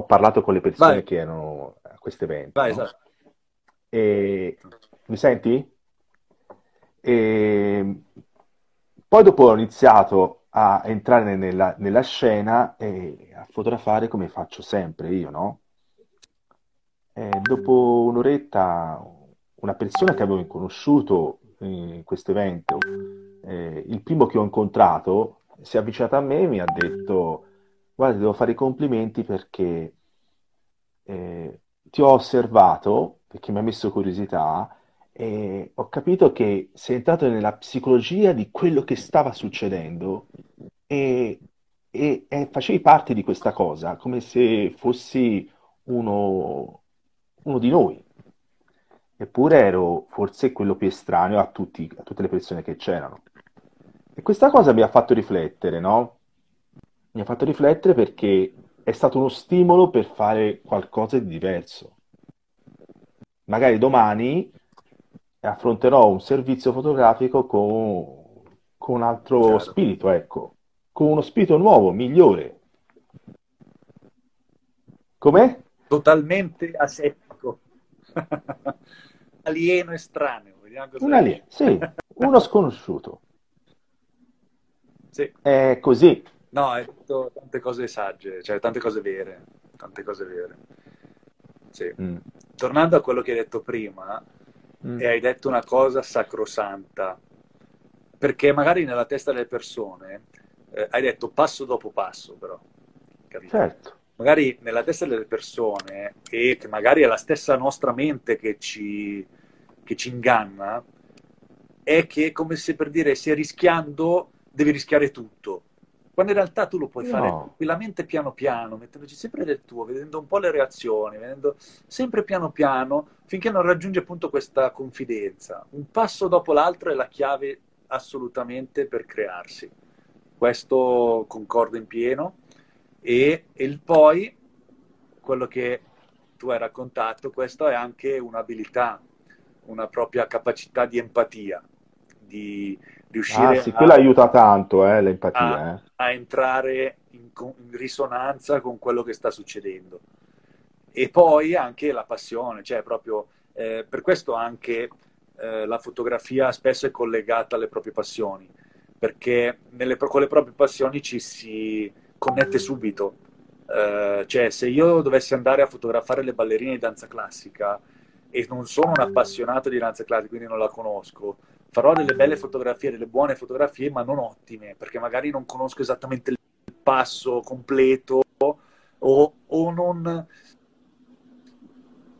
ho parlato con le persone Vai. che erano a questo evento. Vai, no? esatto. E... Mi senti? E... Poi dopo ho iniziato a entrare nella, nella scena e a fotografare come faccio sempre io, no? E dopo un'oretta, una persona che avevo conosciuto in questo evento, eh, il primo che ho incontrato, si è avvicinato a me e mi ha detto: Guarda, devo fare i complimenti perché eh, ti ho osservato, perché mi ha messo curiosità, e ho capito che sei entrato nella psicologia di quello che stava succedendo e, e- e facevi parte di questa cosa, come se fossi uno, uno di noi. Eppure ero forse quello più estraneo a tutti- a tutte le persone che c'erano. E questa cosa mi ha fatto riflettere, no? Mi ha fatto riflettere perché è stato uno stimolo per fare qualcosa di diverso. Magari domani affronterò un servizio fotografico con, con un altro Chiaro. spirito, ecco, con uno spirito nuovo, migliore. Com'è? Totalmente asettico. Alieno estraneo. Un alieno, sì, uno sconosciuto. Sì. È così. No, hai detto tante cose sagge, cioè tante cose vere, tante cose vere. Sì. Mm. Tornando a quello che hai detto prima, Mm. e hai detto una cosa sacrosanta, perché magari nella testa delle persone eh, hai detto passo dopo passo, però, capito? Certo. Magari nella testa delle persone, e che magari è la stessa nostra mente che ci, che ci inganna, è che come se per dire se rischiando devi rischiare tutto. Quando in realtà tu lo puoi No. fare tranquillamente piano piano, mettendoci sempre del tuo, vedendo un po' le reazioni, vedendo sempre piano piano, finché non raggiungi appunto questa confidenza. Un passo dopo l'altro è la chiave assolutamente per crearsi. Questo concordo in pieno. E, e il poi, quello che tu hai raccontato, questo è anche un'abilità, una propria capacità di empatia, di riuscire Ah, sì, a- aiuta tanto, eh, l'empatia, a, eh. a entrare in, in risonanza con quello che sta succedendo. E poi anche la passione, cioè proprio eh, per questo anche eh, la fotografia spesso è collegata alle proprie passioni, perché nelle, con le proprie passioni ci si connette subito. Eh, cioè, se io dovessi andare a fotografare le ballerine di danza classica e non sono un appassionato di danza classica, quindi non la conosco, farò delle belle fotografie, delle buone fotografie, ma non ottime, perché magari non conosco esattamente il passo completo o, o non,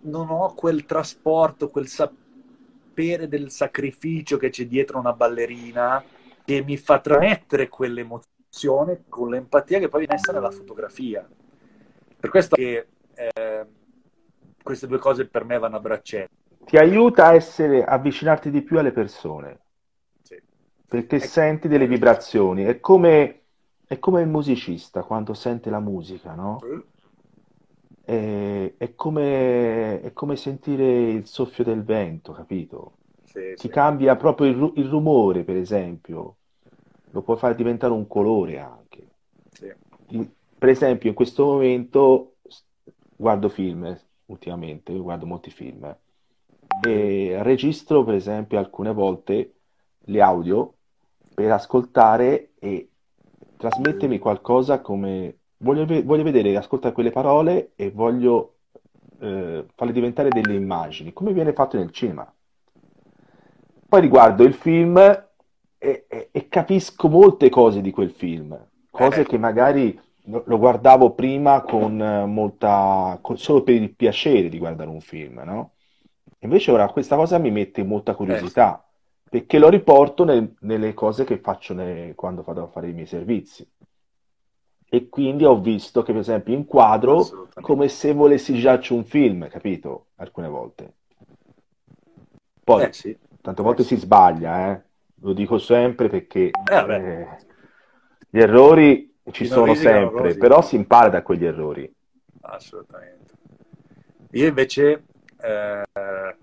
non ho quel trasporto, quel sapere del sacrificio che c'è dietro una ballerina che mi fa trasmettere quell'emozione con l'empatia che poi viene messa nella fotografia. Per questo che eh, queste due cose per me vanno a braccetto. Ti aiuta a essere, avvicinarti di più alle persone, Sì. perché senti delle vibrazioni. È come, è come il musicista quando sente la musica, no? È, è come, è come sentire il soffio del vento, capito? Sì, Ti sì. cambia proprio il, il rumore, per esempio, lo puoi fare diventare un colore anche. In- per esempio, in questo momento guardo film ultimamente, io guardo molti film e registro, per esempio, alcune volte le audio per ascoltare e trasmettermi qualcosa come voglio, voglio vedere, ascoltare quelle parole e voglio eh, farle diventare delle immagini, come viene fatto nel cinema. Poi riguardo il film e, e- e capisco molte cose di quel film, cose che magari lo, guardavo prima con eh, molta, con- solo per il piacere di guardare un film, no? Invece ora questa cosa mi mette molta curiosità, perché lo riporto nel- nelle cose che faccio ne- quando vado a fare i miei servizi. E quindi ho visto che, per esempio, inquadro come se volessi girarci un film, capito? Alcune volte. Poi, Eh, sì. tante volte si sbaglia, eh? Lo dico sempre perché vabbè. eh, gli errori ci Chi non sono sempre, però si impara da quegli errori. Assolutamente. Io invece, eh,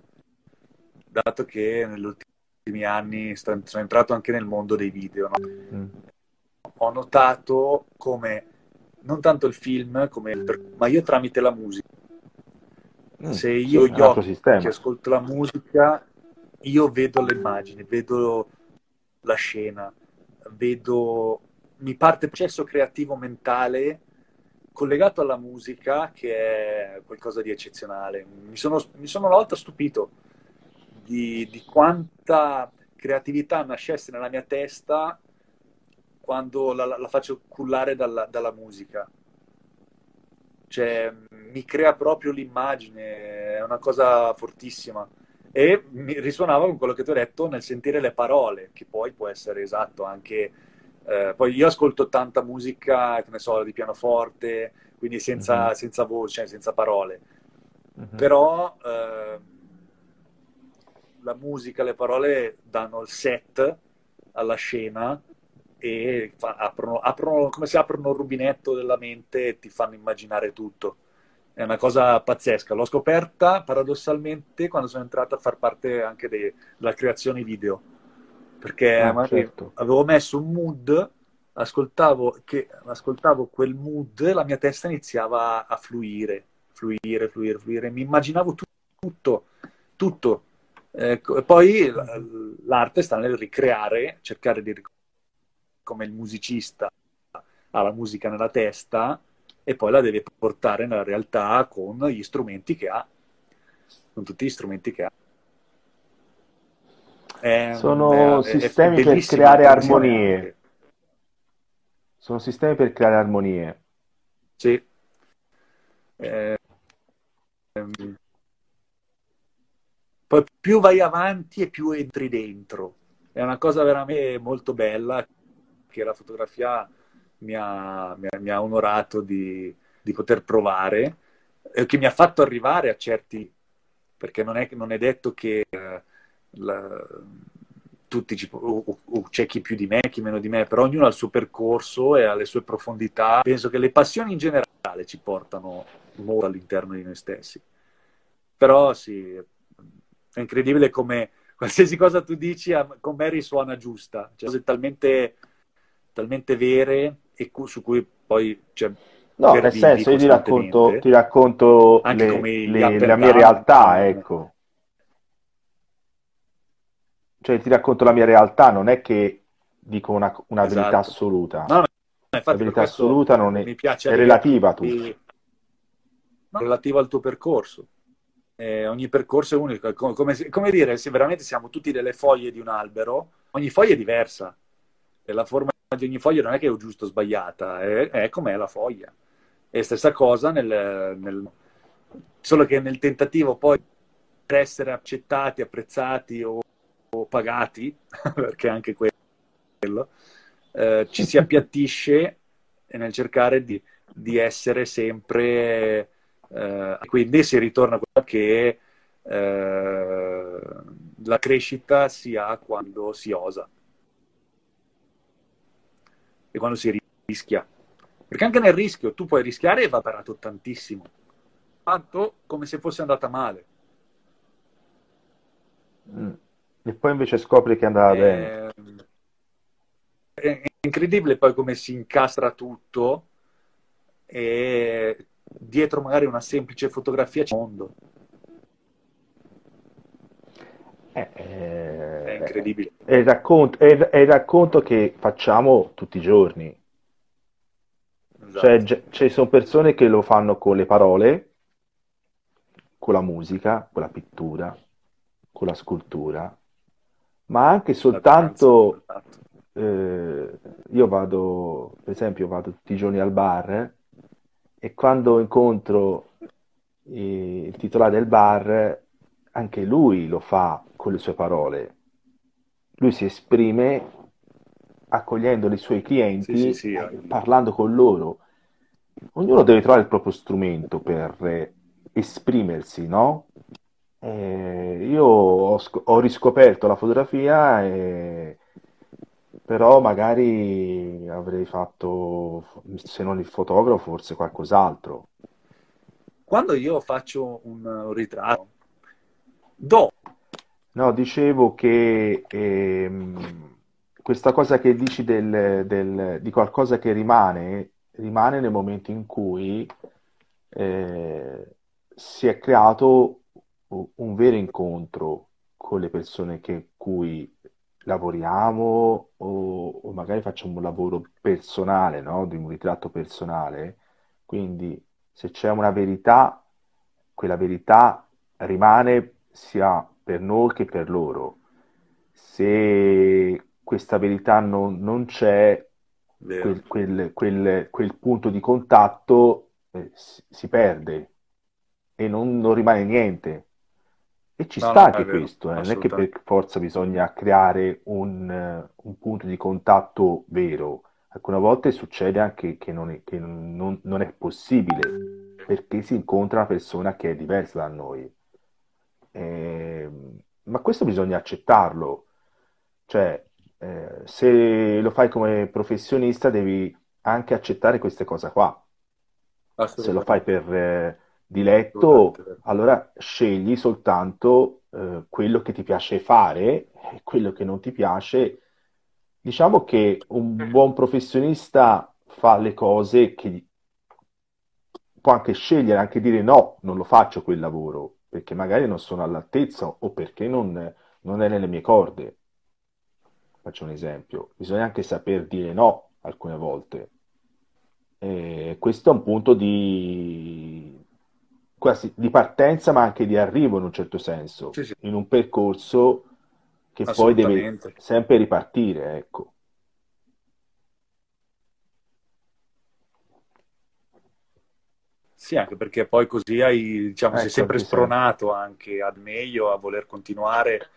dato che negli ultimi anni sto- sono entrato anche nel mondo dei video, no? Mm. ho notato come non tanto il film, come per- ma io tramite la musica. Mm, Se io gli occhi che ascolto la musica, io vedo le immagini, vedo la scena, vedo mi parte il processo creativo mentale collegato alla musica che è qualcosa di eccezionale. Mi sono, mi sono una volta stupito di, di, quanta creatività nascesse nella mia testa quando la, la faccio cullare dalla, dalla, musica. Cioè, mi crea proprio l'immagine, è una cosa fortissima. E mi risuonava con quello che ti ho detto nel sentire le parole, che poi può essere esatto anche eh, poi io ascolto tanta musica, che ne so, di pianoforte, quindi senza, uh-huh. senza voce, senza parole. Uh-huh. Però eh, la musica, le parole danno il set alla scena e fa, aprono, aprono, come se aprono il rubinetto della mente e ti fanno immaginare tutto. È una cosa pazzesca. L'ho scoperta paradossalmente quando sono entrato a far parte anche della creazione video perché ah, certo. avevo messo un mood, ascoltavo, che, ascoltavo quel mood, la mia testa iniziava a fluire, fluire, fluire, fluire, mi immaginavo tu, tutto, tutto. Ecco, e poi l'arte sta nel ricreare, cercare di ricreare come il musicista ha la musica nella testa e poi la deve portare nella realtà con gli strumenti che ha, con tutti gli strumenti che ha. È, Sono è, sistemi è per creare armonie. Sono sistemi per creare armonie. Sì. Eh, ehm, poi più vai avanti e più entri dentro. È una cosa veramente molto bella che la fotografia mi ha, mi ha, mi ha onorato di, di, poter provare, e che mi ha fatto arrivare a certi, perché non è, non è detto che eh, la, tutti ci, o, o, c'è chi più di me, chi meno di me, però ognuno ha il suo percorso e ha le sue profondità. Penso che le passioni in generale ci portano molto all'interno di noi stessi. Però sì, è incredibile come qualsiasi cosa tu dici con me risuona giusta, cioè cose talmente, talmente vere e su cui poi cioè, No, nel senso, io ti racconto, ti racconto le, le, la mia realtà, ecco cioè ti racconto la mia realtà, non è che dico una, una esatto. verità assoluta. No, no, la verità assoluta non è, è relativa a tutti. Relativa al tuo percorso. Eh, ogni percorso è unico. Come, come, dire, se veramente siamo tutti delle foglie di un albero, ogni foglia è diversa. E la forma di ogni foglia non è che è giusto o sbagliata, è, è com'è la foglia. E stessa cosa nel, nel, solo che nel tentativo poi per essere accettati, apprezzati o pagati, perché anche quello, eh, ci si appiattisce nel cercare di, di essere sempre... Eh, quindi si ritorna a quello che eh, la crescita si ha quando si osa e quando si rischia. Perché anche nel rischio tu puoi rischiare e va parato tantissimo, tanto come se fosse andata male. Mm. E poi invece scopri che andava eh, bene. È incredibile poi come si incastra tutto e dietro magari una semplice fotografia c'è un mondo. Eh, eh, è incredibile. È il, racconto, è, è il racconto che facciamo tutti i giorni. Esatto. Cioè, ci sono persone che lo fanno con le parole, con la musica, con la pittura, con la scultura, ma anche soltanto eh, io vado, per esempio, vado tutti i giorni al bar e quando incontro il titolare del bar, anche lui lo fa con le sue parole. Lui si esprime accogliendo i suoi clienti, sì, sì, sì. Eh, parlando con loro. Ognuno deve trovare il proprio strumento per esprimersi, no? Eh, io ho, ho, riscoperto la fotografia, e... però magari avrei fatto, se non il fotografo, forse qualcos'altro. Quando io faccio un, un ritratto, do. No, dicevo che ehm, questa cosa che dici del, del, di qualcosa che rimane, rimane nel momento in cui eh, si è creato un vero incontro con le persone che cui lavoriamo o, o magari facciamo un lavoro personale, no? Di un ritratto personale, quindi se c'è una verità, quella verità rimane sia per noi che per loro. Se questa verità non, non c'è, quel, quel, quel, quel, punto di contatto eh, si, si, perde e non, non, rimane niente. E ci no, sta anche vero, questo, eh. non è che per forza bisogna creare un, uh, un, punto di contatto vero. Alcune volte succede anche che, non è, che non, non è possibile perché si incontra una persona che è diversa da noi. Eh, ma questo bisogna accettarlo. Cioè, eh, se lo fai come professionista devi anche accettare queste cose qua. Se lo fai per eh, diletto, allora scegli soltanto eh, quello che ti piace fare e quello che non ti piace. Diciamo che un buon professionista fa le cose che può anche scegliere, anche dire no, non lo faccio quel lavoro, perché magari non sono all'altezza o perché non, non è nelle mie corde faccio un esempio, bisogna anche saper dire no alcune volte. E questo è un punto di, quasi, di partenza, ma anche di arrivo in un certo senso, sì, sì. in un percorso che poi deve sempre ripartire, ecco. Sì, anche perché poi così hai, diciamo, ecco, sei sempre spronato anche ad meglio, a voler continuare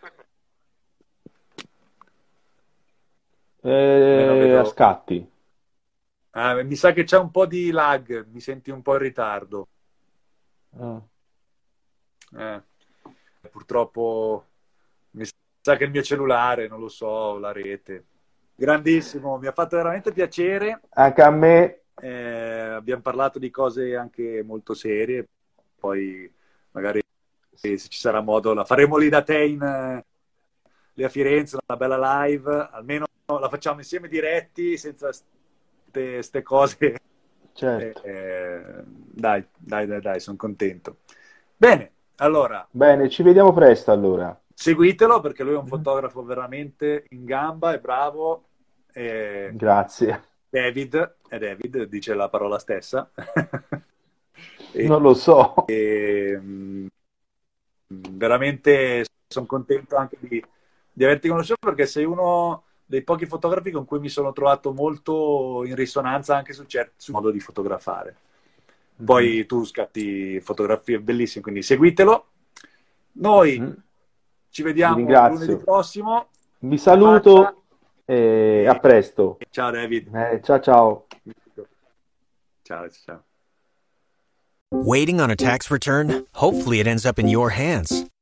Eh, a scatti. Ah, mi sa che c'è un po' di lag, mi senti un po' in ritardo. Ah. Eh, purtroppo mi sa che il mio cellulare, non lo so, la rete. Grandissimo, mi ha fatto veramente piacere. Anche a me. Eh, abbiamo parlato di cose anche molto serie, poi magari se ci sarà modo la faremo lì da te in, lì a Firenze, una bella live, almeno la facciamo insieme diretti, senza queste cose. Certo. Eh, dai, dai, dai, dai, sono contento. Bene, allora. Bene, ci vediamo presto allora. Seguitelo perché lui è un fotografo veramente in gamba, è bravo. E... Grazie. David, è David, dice la parola stessa. e, non lo so. E, mm, veramente sono contento anche di, di averti conosciuto perché sei uno dei pochi fotografi con cui mi sono trovato molto in risonanza anche su certi modo di fotografare. Mm-hmm. Poi mm-hmm. tu scatti fotografie bellissime, quindi seguitelo. Noi mm-hmm. ci vediamo lunedì prossimo. Vi saluto e a presto. Ciao David. Eh, ciao ciao. Ciao ciao. Waiting on a tax return? Hopefully it ends up in your hands.